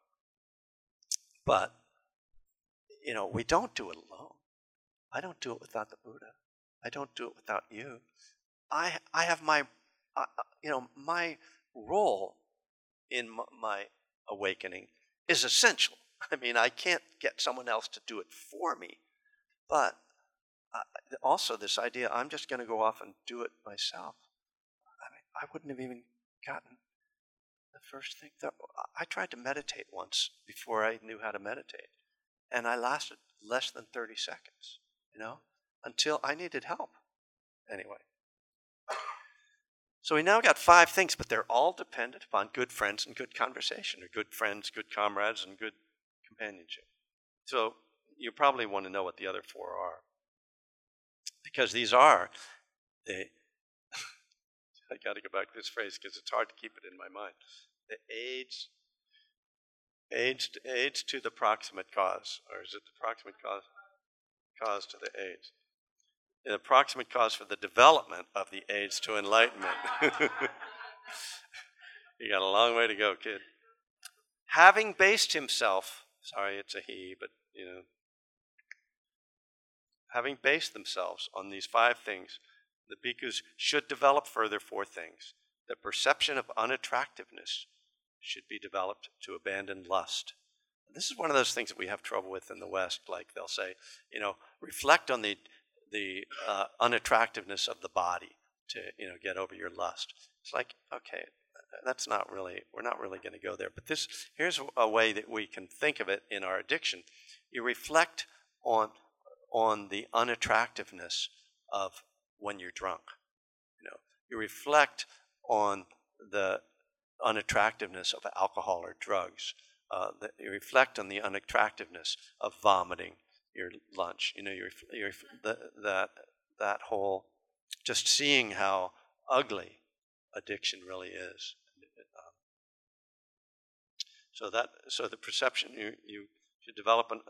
But, you know, we don't do it alone. I don't do it without the Buddha. I don't do it without you. I, I have my, uh, you know, my role in my awakening is essential. I mean, I can't get someone else to do it for me. But uh, also, this idea I'm just going to go off and do it myself. I mean, I wouldn't have even gotten the first thing. I tried to meditate once before I knew how to meditate, and I lasted less than 30 seconds, you know, until I needed help. Anyway, so we now got five things, but they're all dependent upon good friends and good conversation, or good friends, good comrades, and good companionship. So you probably want to know what the other four are. Because these are the, I got to go back to this phrase because it's hard to keep it in my mind. The aids, aids, aids to the proximate cause, or is it the proximate cause? Cause to the aids the approximate cause for the development of the aids to enlightenment. you got a long way to go, kid. Having based himself, sorry, it's a he, but you know, having based themselves on these five things, the bhikkhus should develop further four things. The perception of unattractiveness should be developed to abandon lust. This is one of those things that we have trouble with in the West. Like they'll say, you know, reflect on the the uh, unattractiveness of the body to you know get over your lust. It's like okay, that's not really we're not really going to go there. But this here's a way that we can think of it in our addiction. You reflect on on the unattractiveness of when you're drunk. You know, you reflect on the unattractiveness of alcohol or drugs. Uh, you reflect on the unattractiveness of vomiting your lunch. You know, your, your, the, that, that whole, just seeing how ugly addiction really is. So that, so the perception you, you should develop, an,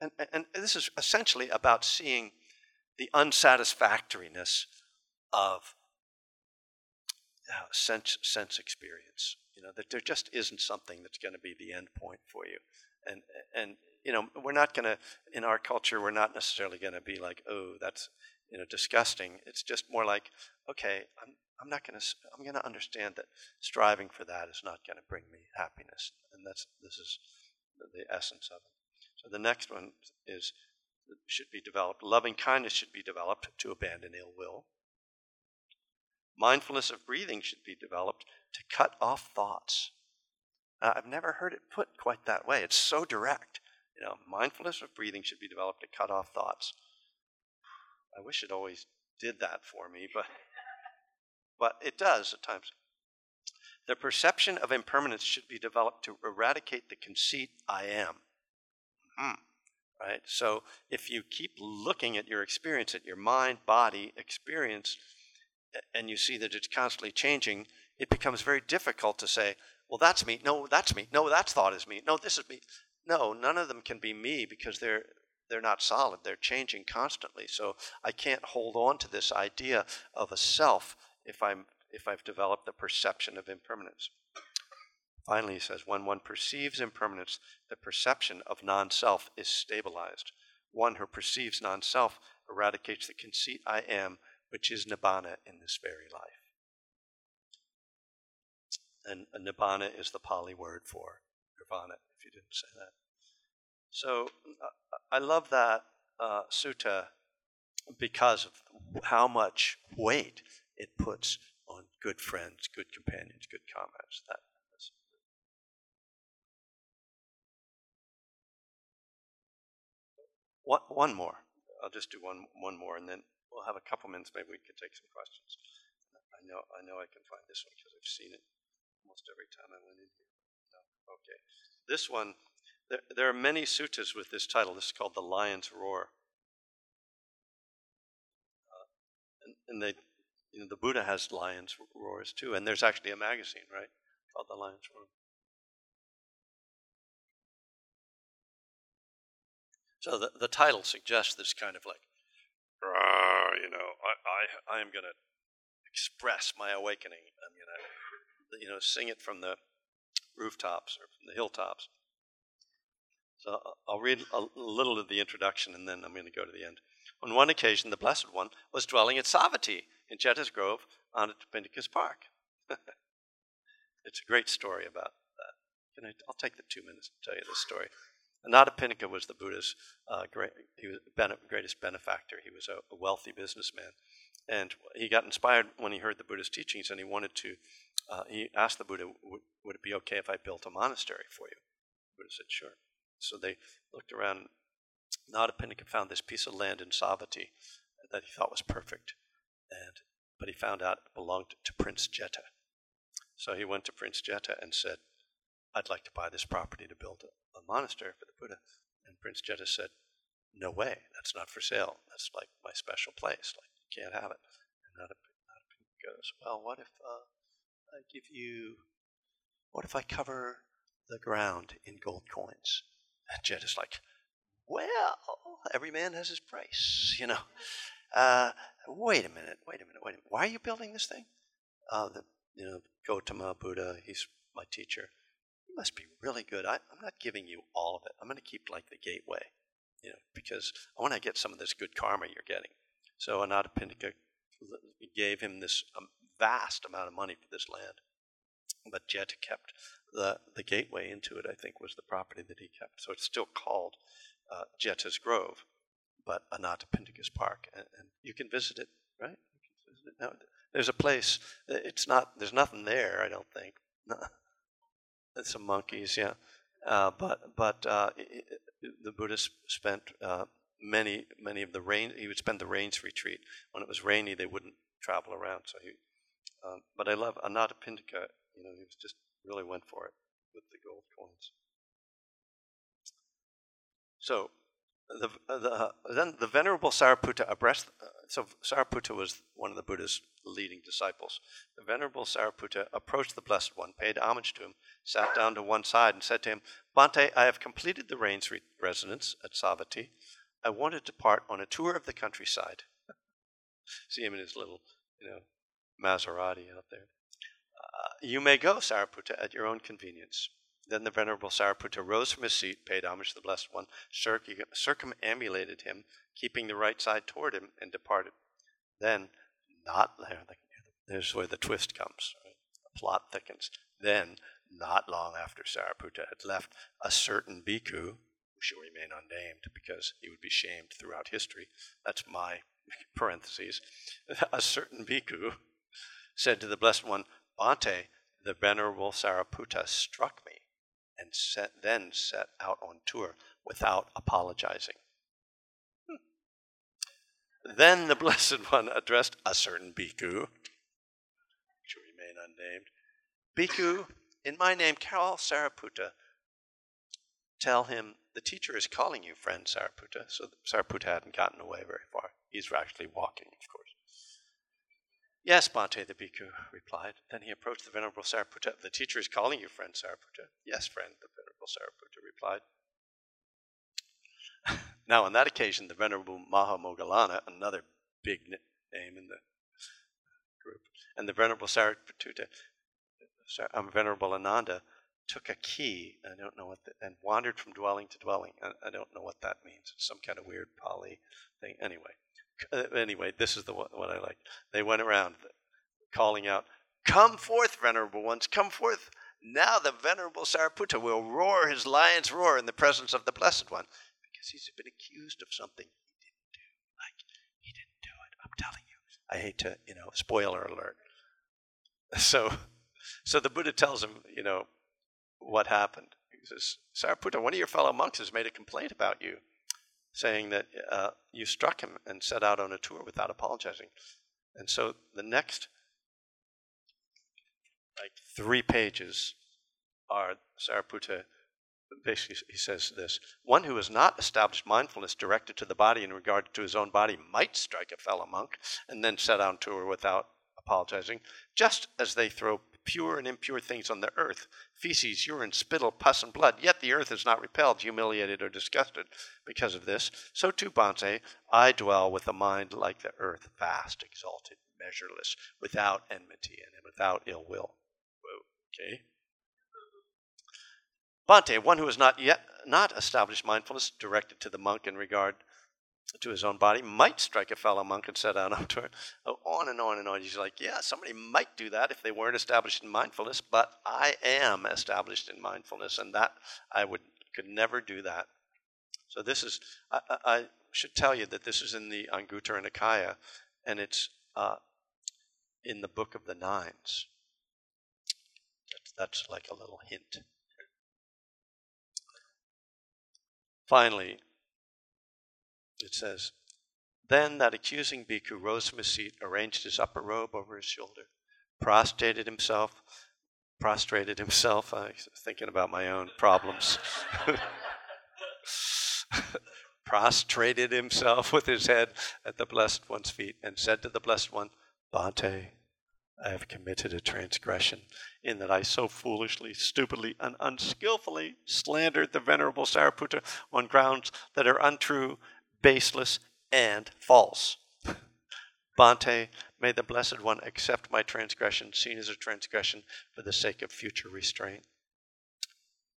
and, and this is essentially about seeing the unsatisfactoriness of uh, sense sense experience. You know that there just isn't something that's going to be the end point for you, and and you know we're not going to in our culture we're not necessarily going to be like oh that's you know disgusting. It's just more like okay I'm I'm not going to I'm going to understand that striving for that is not going to bring me happiness, and that's this is the essence of it. So the next one is should be developed. Loving kindness should be developed to abandon ill will. Mindfulness of breathing should be developed to cut off thoughts. I've never heard it put quite that way. It's so direct. You know, mindfulness of breathing should be developed to cut off thoughts. I wish it always did that for me, but but it does at times. The perception of impermanence should be developed to eradicate the conceit I am. Hmm. Right? So if you keep looking at your experience, at your mind, body experience, and you see that it's constantly changing, it becomes very difficult to say, well, that's me. No, that's me. No, that thought is me. No, this is me. No, none of them can be me because they're they're not solid. They're changing constantly. So I can't hold on to this idea of a self if I'm if I've developed the perception of impermanence. Finally, he says, when one perceives impermanence, the perception of non self is stabilized. One who perceives non self eradicates the conceit I am, which is nibbana in this very life. And nibbana is the Pali word for nirvana, if you didn't say that. So uh, I love that uh, sutta because of how much weight it puts on good friends, good companions, good comrades. That one, one more. I'll just do one one more, and then we'll have a couple minutes. Maybe we could take some questions. I know I know I can find this one because I've seen it almost every time I went in here. No. Okay, this one. There, there are many suttas with this title. This is called the Lion's Roar. Uh, and, and they you know, the Buddha has lions roars too, and there's actually a magazine, right, called the Lion's Roar. So the, the title suggests this kind of like, you know, I, I, I am going to express my awakening. I'm going to, you know, sing it from the rooftops or from the hilltops. So uh, I'll read a little of the introduction and then I'm going to go to the end. On one occasion, the Blessed One was dwelling at Savatthi in Jeta's Grove on Anathapindika's Park. it's a great story about that. I, I'll take the two minutes to tell you this story. Anathapindika was the Buddha's uh, great, he was bene- greatest benefactor. He was a, a, wealthy businessman. And he got inspired when he heard the Buddha's teachings and he wanted to, uh, he asked the Buddha, would it be okay if I built a monastery for you? The Buddha said, sure. So they looked around. Anathapindika found this piece of land in Savatthi that he thought was perfect. And, but he found out it belonged to Prince Jeta. So he went to Prince Jeta and said, I'd like to buy this property to build a, a monastery for the Buddha. And Prince Jeta said, No way, that's not for sale. That's like my special place. Like, you can't have it. And Anathapindika goes, Well, what if uh, I give you, what if I cover the ground in gold coins? And Jeta's like, Well, every man has his price, you know. Uh, wait a minute, wait a minute, wait a minute. Why are you building this thing? Uh, the, you know, Gautama Buddha, he's my teacher must be really good. I, am not giving you all of it. I'm going to keep like the gateway, you know, because I want to get some of this good karma you're getting. So Anathapindika gave him this um, vast amount of money for this land. But Jeta kept the, the gateway into it, I think, was the property that he kept. So it's still called uh, Grove, but Anathapindika's Park. And, and you can visit it, right? Visit it. Now, there's a place, it's not, there's nothing there, I don't think. some monkeys, yeah. Uh, but but uh, the Buddhists spent uh, many many of the rain. He would spend the rains retreat when it was rainy. They wouldn't travel around. So he. Um, but I love Anathapindika. You know, he was just really went for it with the gold coins. So the, the, then the Venerable Sariputta abreast, uh, so Sariputta was one of the Buddha's leading disciples. The Venerable Sariputta approached the Blessed One, paid homage to him, sat down to one side, and said to him, Bhante, I have completed the rains re- residence at Savatthi. I want to depart on a tour of the countryside. See him in his little, you know, Maserati out there. Uh, you may go, Sariputta, at your own convenience. Then the Venerable Sariputta rose from his seat, paid homage to the Blessed One, circumambulated him, keeping the right side toward him, and departed. Then, not there, there's where the twist comes. Right? The plot thickens. Then, not long after Sariputta had left, a certain bhikkhu, who shall remain unnamed because he would be shamed throughout history, that's my parentheses, a certain bhikkhu said to the Blessed One, Bhante, the Venerable Sariputta struck me and set, then set out on tour without apologizing. Hmm. Then the Blessed One addressed a certain bhikkhu, will remain unnamed. Bhikkhu, in my name, Carol Sariputta, tell him the teacher is calling you, friend Sariputta. So Sariputta hadn't gotten away very far. He's actually walking, of course. Yes, Bhante, the bhikkhu replied. Then he approached the Venerable Sariputta. The teacher is calling you, friend Sariputta. Yes, friend, the Venerable Sariputta replied. now, on that occasion, the Venerable Mahamoggallana, another big name in the group, and the Venerable Sariputta, um, Venerable Ananda, took a key, I don't know what, the, and wandered from dwelling to dwelling. I, I don't know what that means. It's some kind of weird Pali thing. Anyway, Uh, anyway, this is the one, I like. They went around calling out, Come forth, venerable ones, come forth. Now the venerable Sariputta will roar his lion's roar in the presence of the Blessed One because he's been accused of something he didn't do. Like, he didn't do it. I'm telling you. I hate to, you know, spoiler alert. So, so the Buddha tells him, you know, what happened. He says, Sariputta, one of your fellow monks has made a complaint about you saying that uh, you struck him and set out on a tour without apologizing. And so the next like three pages are Sariputta basically he says this one who has not established mindfulness directed to the body in regard to his own body might strike a fellow monk and then set out on tour without apologizing just as they throw pure and impure things on the earth feces, urine, spittle, pus, and blood. Yet the earth is not repelled, humiliated, or disgusted because of this. So too, Bhante, I dwell with a mind like the earth, vast, exalted, measureless, without enmity and without ill will. Okay. Bhante, one who has not yet not established mindfulness directed to the monk in regard to his own body, might strike a fellow monk and set out onto it. Oh, on and on and on. He's like, yeah, somebody might do that if they weren't established in mindfulness, but I am established in mindfulness, and that I would could never do that. So this is, I, I should tell you that this is in the Anguttara Nikaya, and it's uh, in the Book of the Nines. That's, that's like a little hint. Finally, it says, Then that accusing bhikkhu rose from his seat, arranged his upper robe over his shoulder, prostrated himself, prostrated himself, I thinking about my own problems. prostrated himself with his head at the Blessed One's feet and said to the Blessed One, Bhante, I have committed a transgression in that I so foolishly, stupidly, and unskillfully slandered the Venerable Sariputta on grounds that are untrue baseless, and false. Bhante, may the Blessed One accept my transgression, seen as a transgression for the sake of future restraint.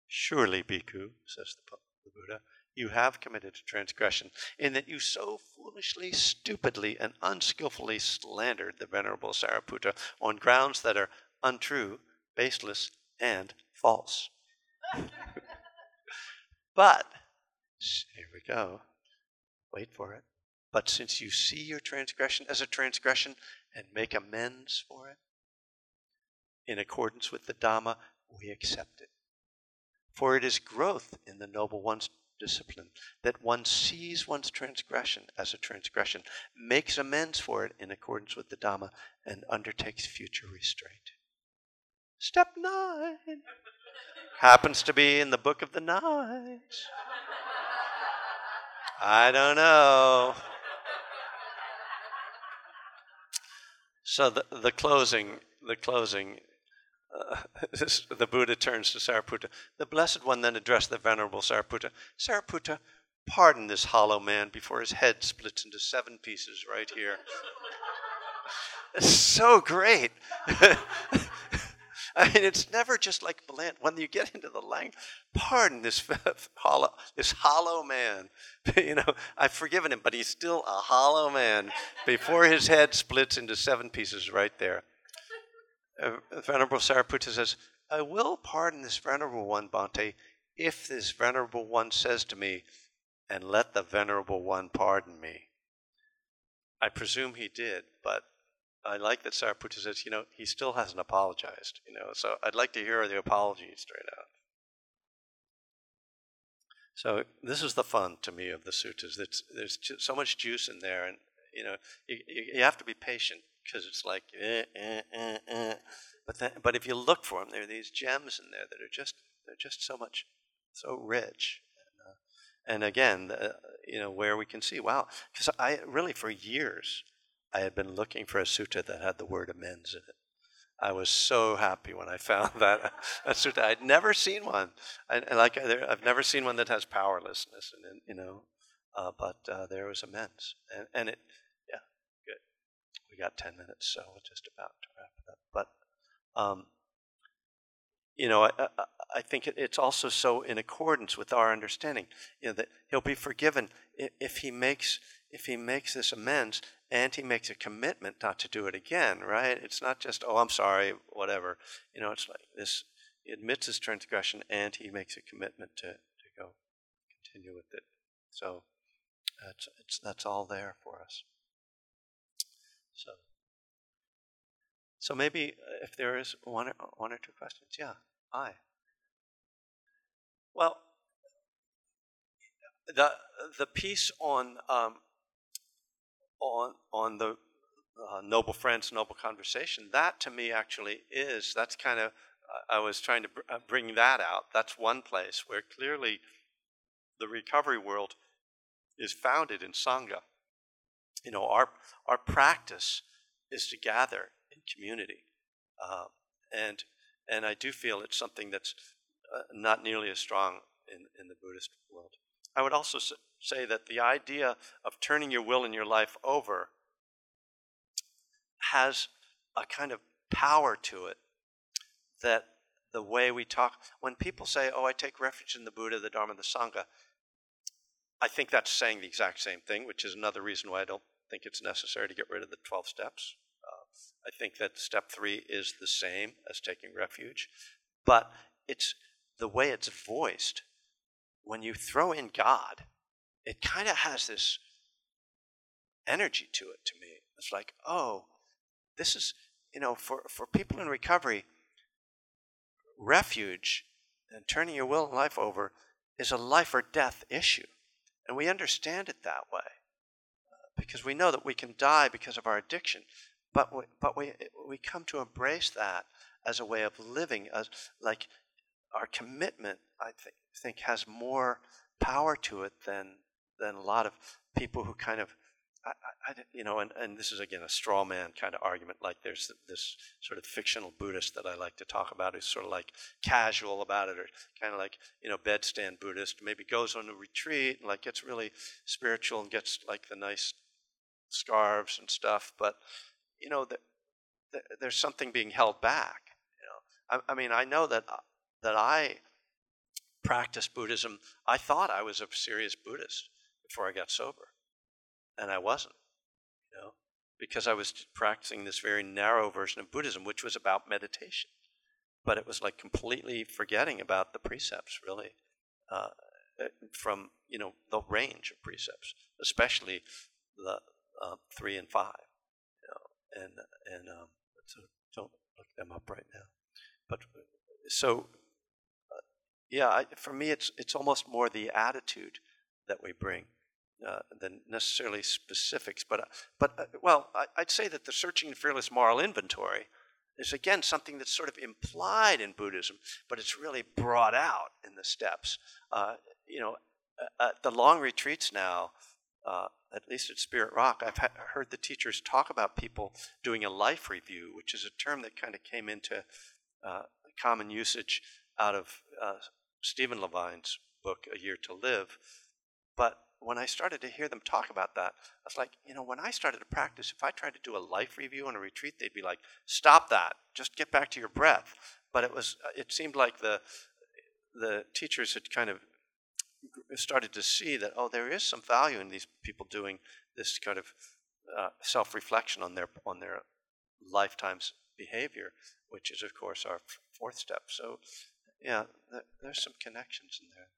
Surely, Bhikkhu, says the, Buddha, you have committed a transgression in that you so foolishly, stupidly, and unskillfully slandered the Venerable Sariputta on grounds that are untrue, baseless, and false. but, here we go. Wait for it. But since you see your transgression as a transgression and make amends for it, in accordance with the Dhamma, we accept it. For it is growth in the Noble One's discipline that one sees one's transgression as a transgression, makes amends for it in accordance with the Dhamma, and undertakes future restraint. Step nine happens to be in the Book of the Nines. I don't know. So the, the closing, the closing, uh, this, the Buddha turns to Sariputta. The Blessed One then addressed the Venerable Sariputta. Sariputta, pardon this hollow man before his head splits into seven pieces right here. it's so great. I mean, it's never just like bland. When you get into the language, pardon this hollow, this hollow man. you know, I've forgiven him, but he's still a hollow man before his head splits into seven pieces right there. Uh, Venerable Sariputta says, I will pardon this venerable one, Bhante, if this venerable one says to me, and let the venerable one pardon me. I presume he did, but I like that Sariputta says, you know, he still hasn't apologized, you know, so I'd like to hear the apology straight out. So this is the fun to me of the suttas. It's, there's so much juice in there, and you know, you, you have to be patient because it's like, eh, eh, eh, eh. but then, but if you look for them, there are these gems in there that are just they're just so much, so rich. And, uh, and again, uh, you know, where we can see, wow, because I really for years I had been looking for a sutta that had the word amends in it. I was so happy when I found that a sutta. I'd never seen one. I, like I've never seen one that has powerlessness it, you know. Uh, but uh, there was amends, and, and it, yeah, good. We got ten minutes, so we're just about to wrap it up. But, um, you know, I, I, I think it's also so in accordance with our understanding, you know, that he'll be forgiven if he makes if he makes this amends and he makes a commitment not to do it again, right? It's not just, oh, I'm sorry, whatever. You know, it's like this, he admits his transgression and he makes a commitment to, to go continue with it. So that's, it's, that's all there for us. So, so maybe uh, if there is one or, one or two questions, yeah, I. Well, the the piece on um, on on the uh, noble friends, noble conversation. That to me actually is that's kind of I was trying to br- uh, bring that out. That's one place where clearly the recovery world is founded in sangha. You know, our our practice is to gather in community, uh, and and I do feel it's something that's uh, not nearly as strong in in the Buddhist world. I would also say that the idea of turning your will and your life over has a kind of power to it that the way we talk, when people say, Oh, I take refuge in the Buddha, the Dharma, the Sangha, I think that's saying the exact same thing, which is another reason why I don't think it's necessary to get rid of the 12 steps. Uh, I think that step three is the same as taking refuge, but it's the way it's voiced. When you throw in God, it kind of has this energy to it to me. It's like, oh, this is, you know, for, for people in recovery, refuge and turning your will and life over is a life or death issue. And we understand it that way uh, because we know that we can die because of our addiction. But we, but we, we come to embrace that as a way of living, as like our commitment, I think, think has more power to it than than a lot of people who kind of I, I, you know, and, and this is again a straw man kind of argument. Like there's this sort of fictional Buddhist that I like to talk about who's sort of like casual about it, or kind of like you know bedstand Buddhist. Maybe goes on a retreat and like gets really spiritual and gets like the nice scarves and stuff. But you know, the, the, there's something being held back. You know, I, I mean, I know that uh, that I practice Buddhism. I thought I was a serious Buddhist before I got sober. And I wasn't, you know, because I was practicing this very narrow version of Buddhism, which was about meditation. But it was like completely forgetting about the precepts, really, uh, eh, from, you know, the range of precepts, especially the uh, three and five, you know, and, and um, so don't look them up right now. But so, uh, yeah, I, for me, it's, it's almost more the attitude that we bring uh, than necessarily specifics. But, uh, but uh, well, I, would say that the Searching and Fearless Moral Inventory is again something that's sort of implied in Buddhism, but it's really brought out in the steps. Uh, you know, the long retreats now, at least at Spirit Rock, I've ha- heard the teachers talk about people doing a life review, which is a term that kind of came into common usage out of Stephen Levine's book, A Year to Live. But when I started to hear them talk about that, I was like, you know, when I started to practice, if I tried to do a life review on a retreat, they'd be like, stop that, just get back to your breath. but it was it seemed like the the teachers had kind of started to see that oh there is some value in these people doing this kind of uh, self-reflection on their on their lifetime's behavior which is of course our fourth step. So yeah th- there's some connections in there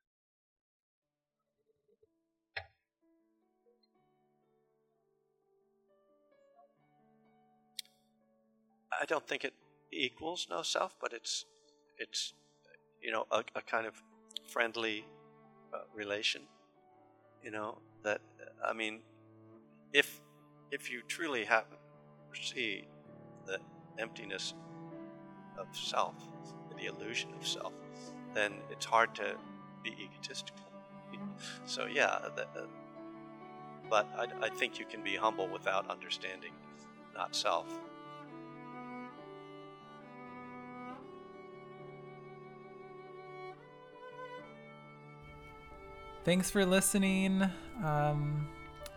I don't think it equals no self, but it's it's you know a, a kind of friendly uh, relation. You know that I mean, if if you truly have see the emptiness of self, the illusion of self, then it's hard to be egotistical. So yeah, the, uh, but I, I think you can be humble without understanding not self. Thanks for listening. Um,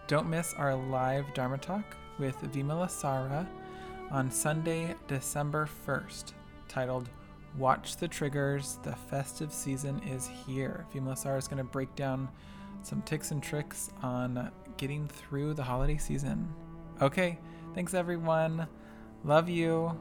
don't miss our live Dharma talk with Vimalasara on Sunday, December 1st, titled Watch the Triggers, the festive season is here. Vimalasara is going to break down some tips and tricks on getting through the holiday season. Okay, thanks everyone. Love you.